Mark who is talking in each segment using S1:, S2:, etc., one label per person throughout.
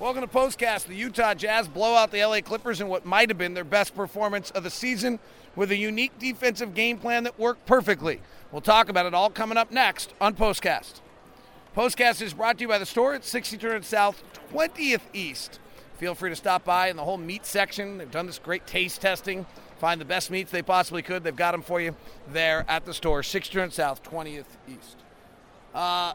S1: Welcome to Postcast. The Utah Jazz blow out the LA Clippers in what might have been their best performance of the season with a unique defensive game plan that worked perfectly. We'll talk about it all coming up next on Postcast. Postcast is brought to you by the store at 6300 South, 20th East. Feel free to stop by in the whole meat section. They've done this great taste testing. Find the best meats they possibly could. They've got them for you there at the store, 6300 South, 20th East. Uh,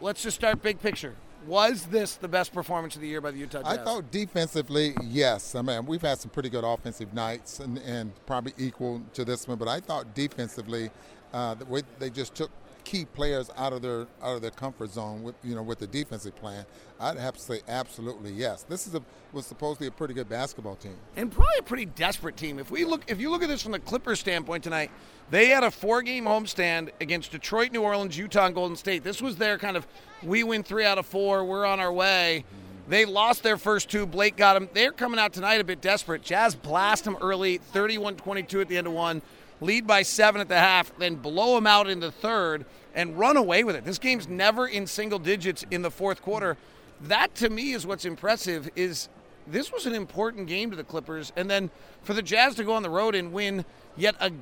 S1: let's just start big picture. Was this the best performance of the year by the Utah Jazz?
S2: I thought defensively, yes. I mean, we've had some pretty good offensive nights and, and probably equal to this one, but I thought defensively, uh, the way they just took key players out of their out of their comfort zone with you know with the defensive plan. I'd have to say absolutely yes. This is a was supposedly a pretty good basketball team
S1: and probably a pretty desperate team. If we look if you look at this from the Clippers standpoint tonight, they had a four game homestand against Detroit, New Orleans, Utah, and Golden State. This was their kind of we win three out of four, we're on our way. They lost their first two. Blake got them. They're coming out tonight a bit desperate. Jazz blast them early, 31 22 at the end of one, lead by seven at the half, then blow them out in the third and run away with it. This game's never in single digits in the fourth quarter. That to me is what's impressive is this was an important game to the Clippers and then for the Jazz to go on the road and win yet a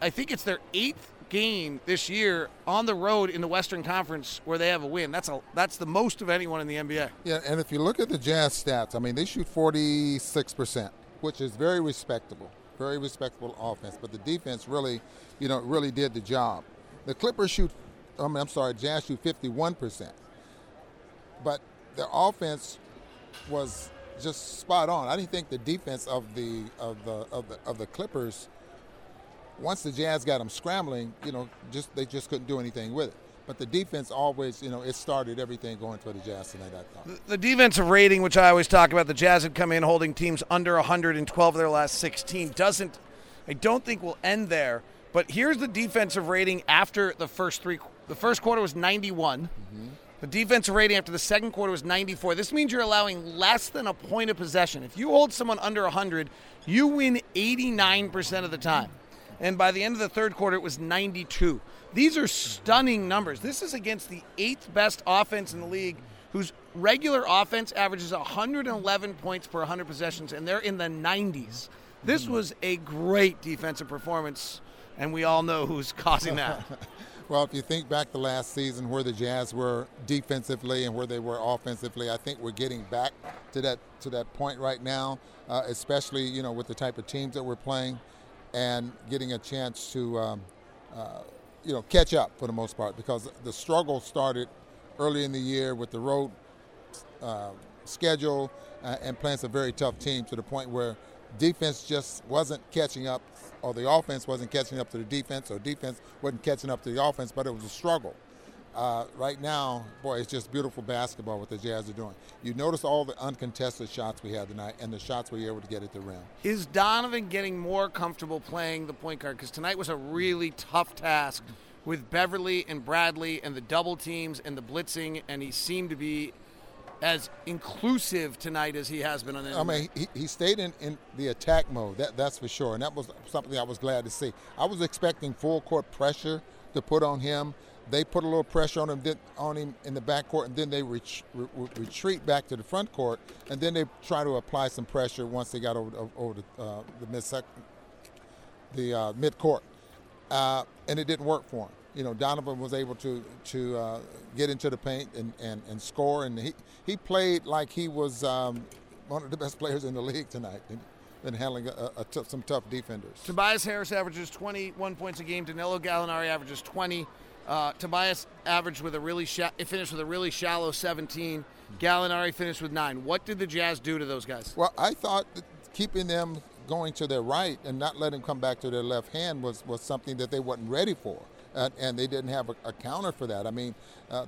S1: I think it's their eighth game this year on the road in the Western Conference where they have a win. That's a that's the most of anyone in the NBA.
S2: Yeah, and if you look at the Jazz stats, I mean they shoot 46%, which is very respectable. Very respectable offense, but the defense really, you know, really did the job. The Clippers shoot I mean, I'm sorry, Jazz shoot 51%. But their offense was just spot on. I didn't think the defense of the of the of the of the Clippers once the Jazz got them scrambling, you know, just they just couldn't do anything with it. But the defense always, you know, it started everything going for the Jazz tonight. I thought
S1: the defensive rating, which I always talk about, the Jazz had come in holding teams under 112 of their last 16. Doesn't, I don't think will end there. But here's the defensive rating after the first three. The first quarter was 91. Mm-hmm. The defensive rating after the second quarter was 94. This means you're allowing less than a point of possession. If you hold someone under 100, you win 89% of the time and by the end of the third quarter, it was 92. These are stunning numbers. This is against the eighth best offense in the league, whose regular offense averages 111 points per 100 possessions, and they're in the 90s. This hmm. was a great defensive performance, and we all know who's causing that.
S2: well, if you think back to last season where the Jazz were defensively and where they were offensively, I think we're getting back to that to that point right now, uh, especially you know with the type of teams that we're playing and getting a chance to, um, uh, you know, catch up for the most part because the struggle started early in the year with the road uh, schedule uh, and playing some very tough teams to the point where defense just wasn't catching up or the offense wasn't catching up to the defense or defense wasn't catching up to the offense, but it was a struggle uh, right now, boy, it's just beautiful basketball what the Jazz are doing. You notice all the uncontested shots we had tonight and the shots we were able to get at the rim.
S1: Is Donovan getting more comfortable playing the point guard? Because tonight was a really tough task with Beverley and Bradley and the double teams and the blitzing, and he seemed to be as inclusive tonight as he has been on.
S2: I mean, he, he stayed in, in the attack mode. That that's for sure, and that was something I was glad to see. I was expecting full court pressure to put on him they put a little pressure on him, on him in the back court, and then they re- retreat back to the front court, and then they try to apply some pressure once they got over, over the, uh, the mid the uh, mid court, uh, and it didn't work for him. You know, Donovan was able to to uh, get into the paint and, and, and score, and he he played like he was um, one of the best players in the league tonight. And handling a, a t- some tough defenders.
S1: Tobias Harris averages 21 points a game. Danilo Gallinari averages 20. Uh, Tobias averaged with a really sh- finished with a really shallow 17. Gallinari finished with nine. What did the Jazz do to those guys?
S2: Well, I thought keeping them going to their right and not letting them come back to their left hand was, was something that they wasn't ready for, uh, and they didn't have a, a, counter for that. I mean, uh,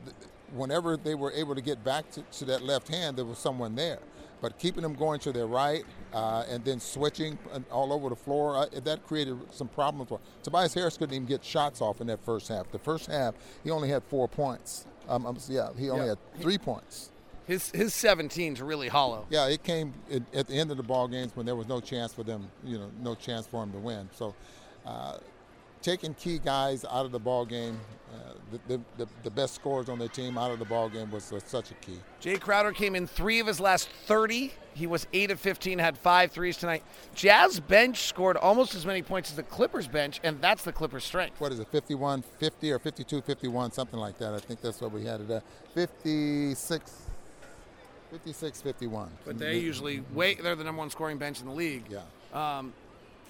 S2: whenever they were able to get back to, to that left hand, there was someone there. But keeping them going to their right uh, and then switching all over the floor, uh, that created some problems for Tobias Harris couldn't even get shots off in that first half. The first half, he only had four points. Um, um, yeah, he only yeah. had three points.
S1: His his 17's really hollow.
S2: Yeah, it came at the end of the ball games when there was no chance for them, you know, no chance for him to win. So, uh, taking key guys out of the ball game, uh, the, the, the, best scorers on their team out of the ball game was uh, such a key.
S1: Jae Crowder came in three of his last 30. He was 8 of 15, had five threes tonight. Jazz bench scored almost as many points as the Clippers bench, and that's the Clippers' strength.
S2: What is it, 51 50 or 52 51, something like that? I think that's what we had it at. 56 56 51.
S1: But they usually wait, they're the number one scoring bench in the league.
S2: Yeah.
S1: Um,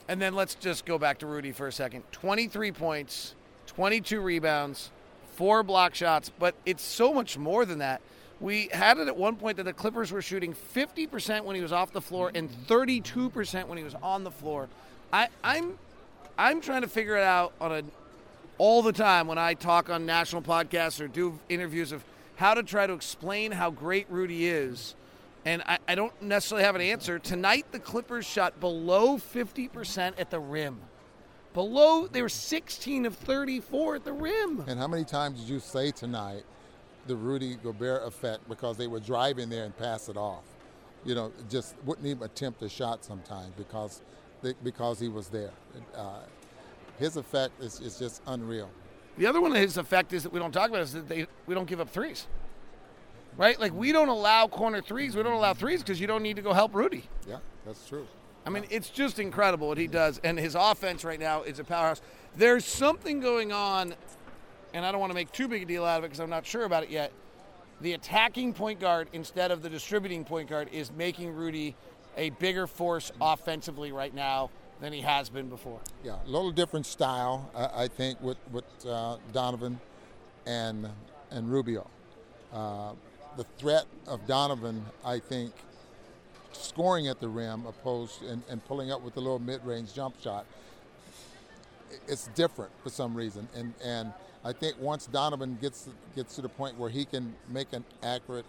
S1: and then let's just go back to Rudy for a second 23 points, 22 rebounds, four block shots, but it's so much more than that. We had it at one point that the Clippers were shooting 50% when he was off the floor and 32% when he was on the floor. I, I'm I'm trying to figure it out on a all the time when I talk on national podcasts or do interviews of how to try to explain how great Rudy is. And I, I don't necessarily have an answer. Tonight, the Clippers shot below 50% at the rim. Below, they were 16 of 34 at the rim.
S2: And how many times did you say tonight the Rudy Gobert effect because they were driving there and pass it off? You know, just wouldn't even attempt a shot sometimes because they, because he was there. Uh, his effect is, is just unreal.
S1: The other one of his effect is that we don't talk about is that they we don't give up threes. Right? Like we don't allow corner threes. We don't allow threes because you don't need to go help Rudy.
S2: Yeah, that's true.
S1: I mean, it's just incredible what he does, and his offense right now is a powerhouse. There's something going on, and I don't want to make too big a deal out of it because I'm not sure about it yet. The attacking point guard instead of the distributing point guard is making Rudy a bigger force offensively right now than he has been before.
S2: Yeah, a little different style, I, I think, with with uh, Donovan and and Rubio. Uh, the threat of Donovan, I think, scoring at the rim opposed and, and pulling up with a little mid-range jump shot, it's different for some reason. And and I think once Donovan gets gets to the point where he can make an accurate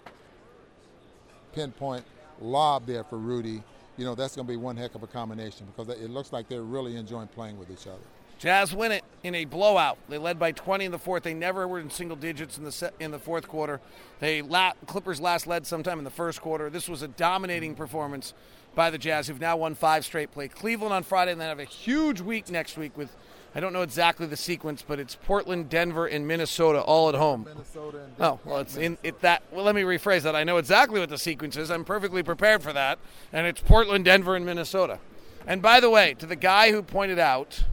S2: pinpoint lob there for Rudy, you know, that's going to be one heck of a combination because it looks like they're really enjoying playing with each other.
S1: Jazz win it in a blowout. They led by 20 in the fourth. They never were in single digits in the set, in the fourth quarter. They la- Clippers last led sometime in the first quarter. This was a dominating performance by the Jazz, who've now won five straight. Play Cleveland on Friday, and then have a huge week next week with I don't know exactly the sequence, but it's Portland, Denver, and Minnesota all at home.
S2: Minnesota and
S1: oh, well, it's in it that. Well, let me rephrase that. I know exactly what the sequence is. I'm perfectly prepared for that, and it's Portland, Denver, and Minnesota. And by the way, to the guy who pointed out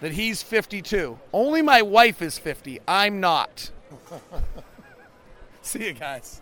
S1: that he's 52, only my wife is 50. I'm not. See you guys.